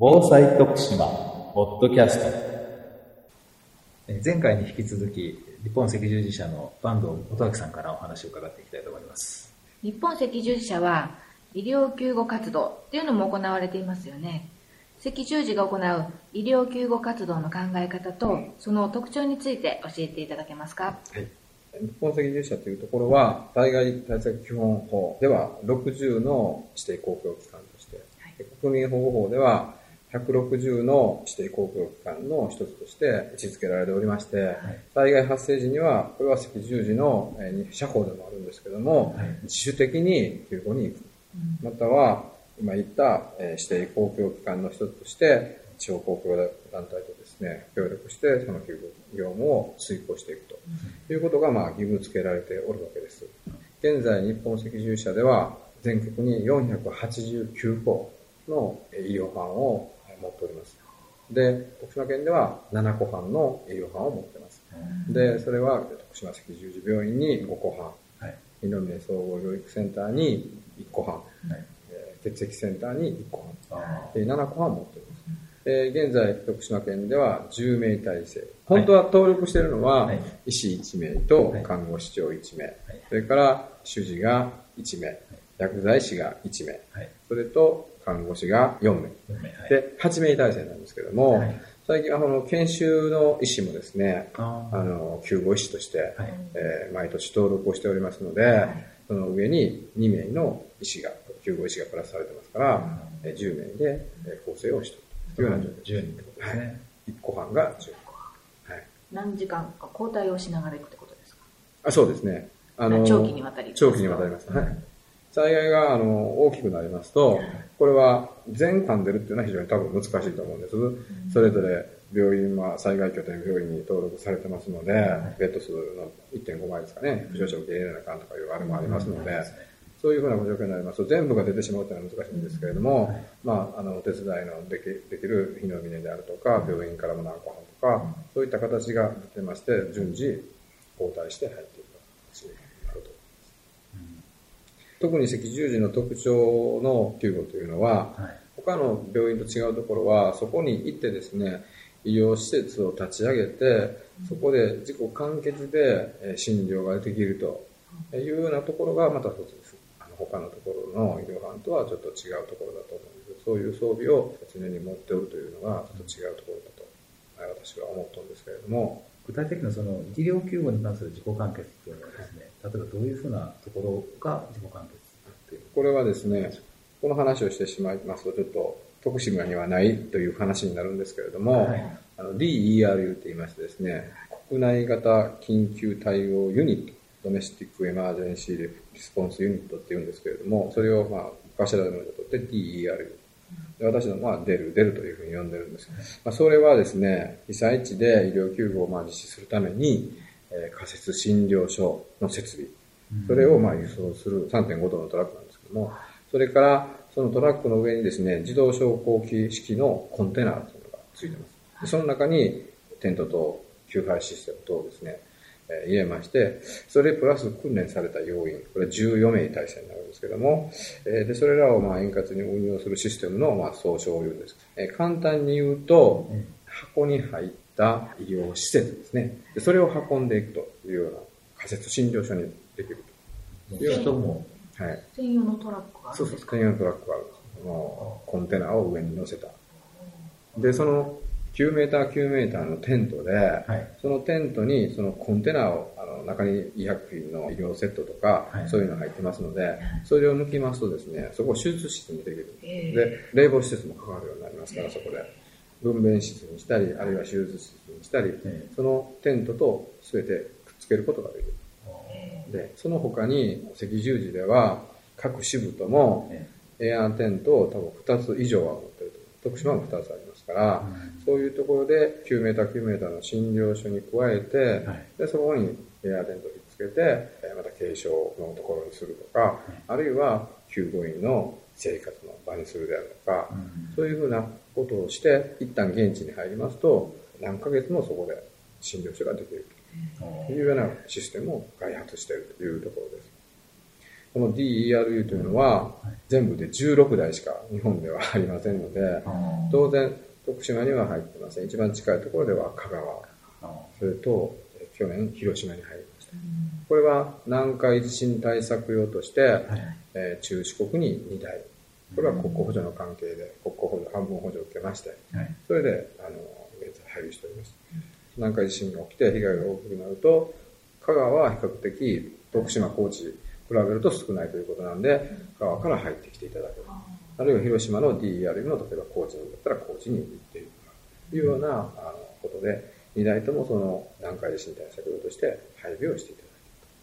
防災徳島ポッドキャスト。えー前回に引き続き、日本赤十字社の坂東元明さんからお話を伺っていきたいと思います。日本赤十字社は医療救護活動っていうのも行われていますよね。赤十字が行う医療救護活動の考え方とその特徴について教えていただけますか？日本赤十字社というところは、災害対策基本法では60の指定公共機関として、国民保護法では160の指定公共機関の一つとして位置づけられておりまして、災害発生時には、これは赤十字のえー社法でもあるんですけども、自主的に救護に行く。または、今言ったえー指定公共機関の一つとして、地方公共団体とですね、協力して、その救護業務を遂行していくということが、まあ、義務付けられておるわけです。現在、日本赤十字社では、全国に489校のえー医療班をえー持っております。で、徳島県では7個班の医療班を持っています。で、それは徳島赤十字病院に5個班、はい。二宮総合療育センターに1個半、はい。えー血液センターに1個半、あで7個半持っています。えー現在、徳島県では10名体制。本当は登録しているのははい、医師1名とはい看護師長1名、それから主治が1名、薬剤師が1名、はい。それと看護師が4名。四名はい。で、8名体制なんですけども、はい最近はこの研修の医師もですね、ああの、救護医師として、はい。えー毎年登録をしておりますので、その上に2名の医師が、救護医師がプラスされてますから、えー10名でえー構成をしているというような状況です。10人ってことですね。1個半が10個。はい。何時間か交代をしながら行くってことですか？あそうですね。あの、長期にわたり長期にわたります。はい。災害が、あの、大きくなりますと、これは全館出るっていうのは非常に多分難しいと思うんです。それぞれ病院は災害拠点病院に登録されてますので、ベッド数の1.5倍ですかね、負傷者を受け入れなあかんとかいうあれもありますので、そういうふうなご状況になりますと、全部が出てしまうというのは難しいんですけれども、まあ、あの、お手伝いのできできる日の峰であるとか、病院からも何個半とか、そういった形が出てまして、順次交代して入っていくと。特に赤十字の特徴の救護というのは、はい。他の病院と違うところは、そこに行ってですね、医療施設を立ち上げて、そこで自己完結でえー診療ができるというようなところがまた一つです。あの他のところの医療班とはちょっと違うところだと思うんです。そういう装備を常に持っておるというのがちょっと違うところだと、はい私は思ったんですけれども、具体的なその医療救護に関する自己完結っていうのはですね、例えばどういうふうなところがこれはですね、この話をしてしまいますと、ちょっと徳島にはないという話になるんですけれども、はい DERU って言いましてですね、国内型緊急対応ユニット、 Domestic Emergency Response Unit って言うんですけれども、それをまあ、頭文字とって DERU。で私どもは DERU、DERU というふうに呼んでるんです。まあ、それはですね、被災地で医療救護をまあ実施するために、えー仮設診療所の設備、それをまあ輸送する3.5トンのトラックなんですけども、それからそのトラックの上にですね、自動昇降機式のコンテナというのがついてます。でその中にテントと給配システム等をですね、えー入れまして、それプラス訓練された要員、これ14名体制になるんですけども、えーで、それらをまあ円滑に運用するシステムのまあ総称を言うんです。えー簡単に言うと、箱に入った医療施設ですね。でそれを運んでいくというような仮設診療所にできる人も、と。はい。専用のトラックがあそうそう、専用のトラックがあるんです。もうコンテナを上に乗せた。で、その9メーター9メーターのテントで、はい。そのテントにそのコンテナを、あの中に医薬品の医療セットとか、はいそういうのが入ってますので、それを抜きますとですね、そこを手術室にできる。ええで、冷房施設も関わるようになりますから、そこで。分娩室にしたり、あるいは手術室にしたり、えそのテントと全てくっつけることができる。で、その他に赤十字では各支部ともえエアーテントを多分2つ以上は持ってると。徳島も2つありますから、そういうところで9メーター9メーターの診療所に加えて、はい。で、そこにエアーテントけて、えーまた軽症のところにするとか、あるいは救護員の生活の場にするであるとか、そういうふうなことをして、一旦現地に入りますと、何ヶ月もそこで診療所ができると。いうようなシステムを開発しているというところです。この DERU というのは、全部で16台しか日本ではありませんので、当然、徳島には入ってません。一番近いところでは香川、それと、え去年、広島に入りま。これは南海地震対策用として、えー中四国に2台。これは国庫補助の関係で、国庫補助、半分補助を受けまして、はいそれで、あの、現在配備しております。南海地震が起きて被害が大きくなると、香川は比較的、徳島、高知、比べると少ないということなんで、香川から入ってきていただける。あるいは広島の DER の、例えば高知にだったら高知に行っているというようなあのことで、2台ともその南海地震対策用として配備をしていただい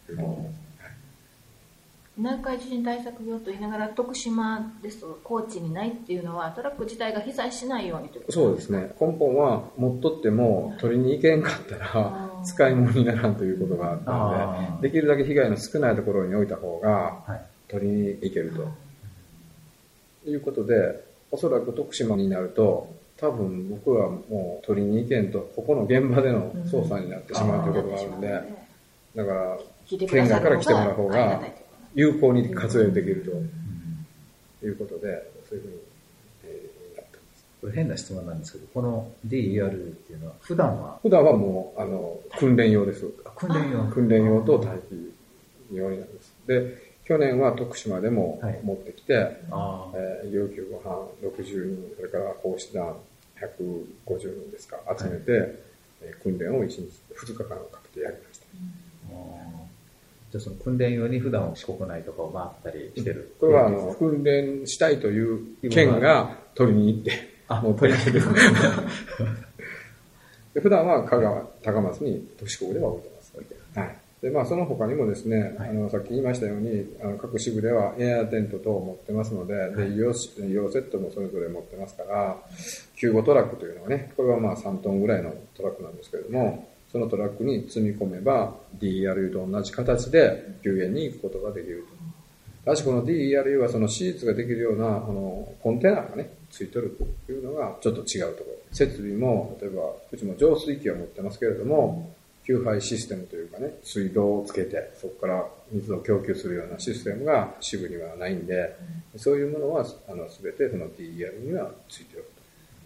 ているということです。南海地震対策用と言いながら徳島ですと高知にないっていうのはトラック自体が被災しないようにということそうですね。根本は持っとっても取りに行けんかったら使い物にならんということがあったので、できるだけ被害の少ないところに置いた方がはい。取りに行けるということで、おそらく徳島になると、多分僕はもう取りに行けんと、ここの現場での操作になってしまうということがあるんで、だから、県外から来てもらう方が有効に活用できるということで、そういうふうに、えーやってます。これ変な質問なんですけど、この DER っていうのは、普段は？普段はもう、あの、訓練用です。あ訓練用訓練用と待機用になります。で、去年は徳島でもはい持ってきて、ああ、えー医療救護班60人、それから奉仕団150人ですか、集めて、えー訓練を1日、2日間かけてやりました。じゃあその訓練用に普段四国内とかを回ったりしてる？これは、あの、訓練したいという県が取りに行って、あもう取りに行ってる。で普段は香川、高松に都市国では置いて。で、まあ、その他にもですね、はいあの、さっき言いましたように、あの、各支部ではエアテント等を持ってますので、で、医療し、医療セットもそれぞれ持ってますから、救護トラックというのはね、これはまあ3トンぐらいのトラックなんですけれども、そのトラックに積み込めば、DRU と同じ形で救援に行くことができると。ただしこの DERU はその手術ができるような、あの、コンテナがね、ついとるというのがちょっと違うところ。設備も、例えば、うちも浄水器を持ってますけれども、給排システムというかね、水道をつけて、そこから水を供給するようなシステムが支部にはないんで、そういうものは、あの、すべてその DER にはついておくと。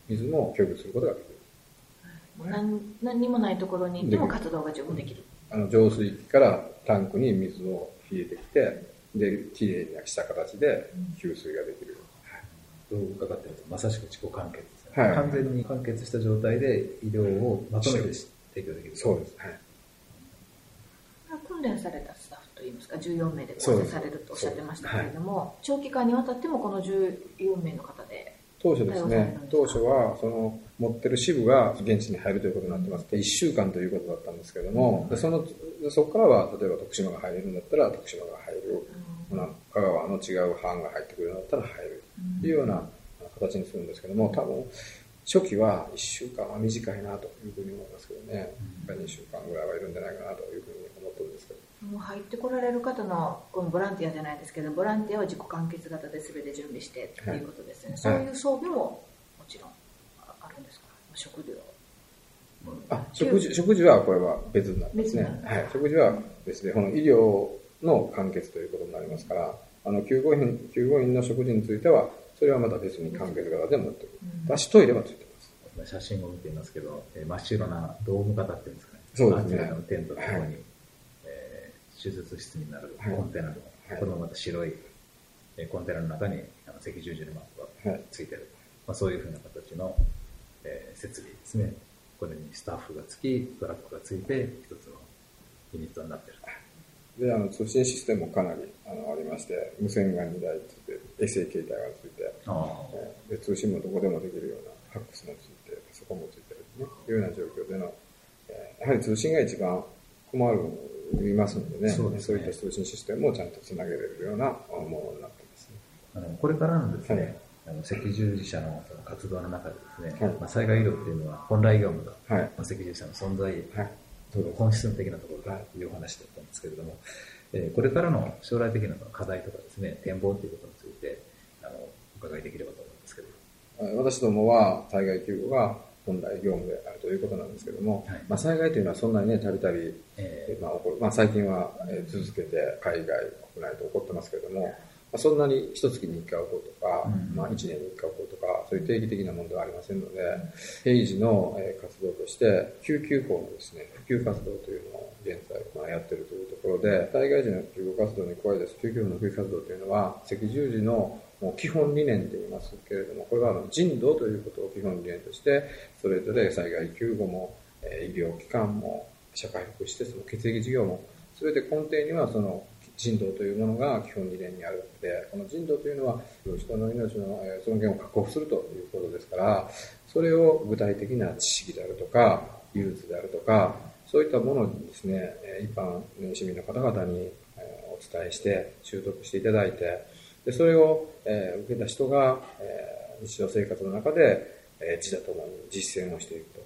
水も供給することができる。何何にもないところに行っても活動が十分できるあの、浄水器からタンクに水を入れてきて、で、きれいにした形で給水ができる。どう伺ってると、まさしく自己完結ですね。はい完全に完結した状態で医療をまとめて提供できる。そうです。はい。訓練されたスタッフといいますか14名で構成されるとおっしゃってましたけれども、長期間にわたってもこの14名の方で当初ですね、当初は、その、持ってる支部が現地に入るということになってます。1週間ということだったんですけども、でその、でそこからは、例えば徳島が入れるんだったら、徳島が入る。まあ香川の違う班が入ってくるんだったら入る。というような形にするんですけども、多分、初期は1週間は短いなというふうに思いますけどね。やっぱり2週間ぐらいはいるんじゃないかなというふうに思ってるんですけど。もう入ってこられる方のこのボランティアじゃないですけどボランティアは自己完結型で全て準備してということですね、そういう装備ももちろんああるんですか？食料あ、食事、食事はこれは別になりますね。はい。食事は別で、この医療の完結ということになりますから、あの、救護員、救護員の食事については、それはまた別に完結型で持ってしトイレはついてます。写真を見ていますけど、えー真っ白なドーム型っていうんですかね。そうですね真っ白なテントのところに、はいえー手術室になるはいコンテナの、はいこれもまた白い、えーコンテナの中にあの赤十字のマークがついてる。まあ、そういうふうな形の、えー設備ですね。これにスタッフがつき、トラックがついて、一つのユニットになってる。で、あの、通信システムもかなり、あの、ありまして、無線が2台ついて、衛星携帯がついて、あえーで、通信もどこでもできるような、ファックスもついて、パソコンもついてるね、いうような状況での、えーやはり通信が一番困る、いますのでね、そうですね。いった通信システムをちゃんとつなげれるようなものになってますね。あのこれからのですね、はい。あの赤十字社のその活動の中でですね、はい。まあ、災害医療っていうのは本来業務だ、はい。まあ、赤十字社の存在はい。本質的なところだというお話だったんですけれども、えーこれからの将来的な課題とかですね、展望ということについて、あの、お伺いできればと思うんですけど。私どもは災害救護が本来業務であるということなんですけども、はいまあ、災害というのはそんなにね、たびたび、えまあ起こるまあ、最近はえー続けて海外、国内と起こってますけれども、まあ、そんなに一月に一回起こるとか、うんまあ、一年に一回起こるとか、そういう定期的なものではありませんので、平時の活動として、救急法のですね、普及活動というのを現在まあやってるというところで、災害時の救護活動に加えて、救急法の普及活動というのは、赤十字のもう基本理念と言いますけれども、これはあの人道ということを基本理念として、それぞれ災害救護も、医療機関も、社会福祉施設も、血液事業も、すべて根底にはその人道というものが基本理念にあるわけで、この人道というのは人の命の尊厳を確保するということですから、それを具体的な知識であるとか、技術であるとか、そういったものにですね、一般の市民の方々にお伝えして、習得していただいて、でそれを、受けた人が、日常生活の中で、自他ともに実践をしていくと。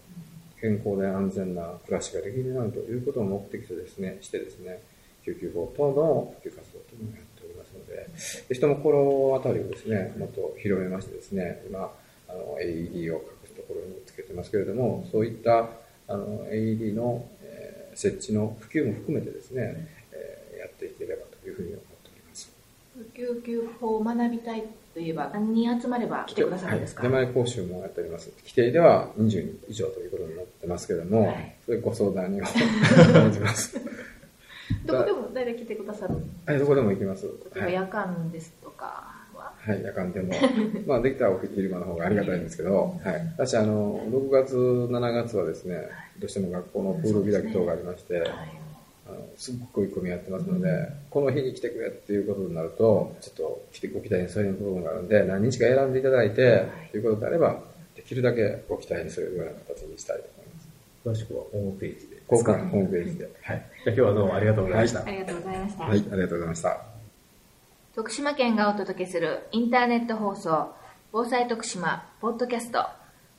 健康で安全な暮らしができるようになるということを目的とですね、してですね、救急法等の普及活動というのをやっておりますので、ぜひともこのあたりをですね、もっと広めましてですね、今、あの、AED を隠すところにつけてますけれども、そういった、あの、AED の、えー設置の普及も含めてですね、えーやっていければというふうに思っております。救急法を学びたいといえば何人集まれば来てくださるんですか、はい、出前講習もやっております。規定では20人以上ということになってますけれども、はいそれご相談には応じます。どこでも大体来てくださるはい、どこでも行きます。はい、例えば夜間ですとかは、はい、夜間でも。まあ、できたらお昼間の方がありがたいんですけど、はい。私、あの、6月、7月はですね、どうしても学校のプール開き等がありまして、はいあのすっごい混み合ってますので、この日に来てくれっていうことになると、ちょっと来てご期待に添える部分があるんで、何日か選んでいただいて、ということであれば、できるだけご期待に添えるような形にしたいと思います。詳しくはホームページで。交換ホームページで。はい。じゃあ今日はどうもありがとうございました。ありがとうございました、はい、ありがとうございました。徳島県がお届けするインターネット放送防災徳島ポッドキャスト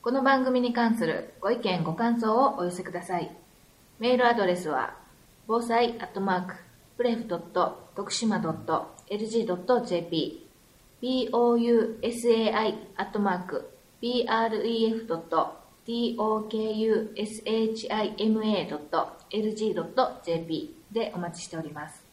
この番組に関するご意見ご感想をお寄せくださいメールアドレスは防災アットマークプレフドット徳島 .lg.jp bousai アットマーク tokushima.lg.jp でお待ちしております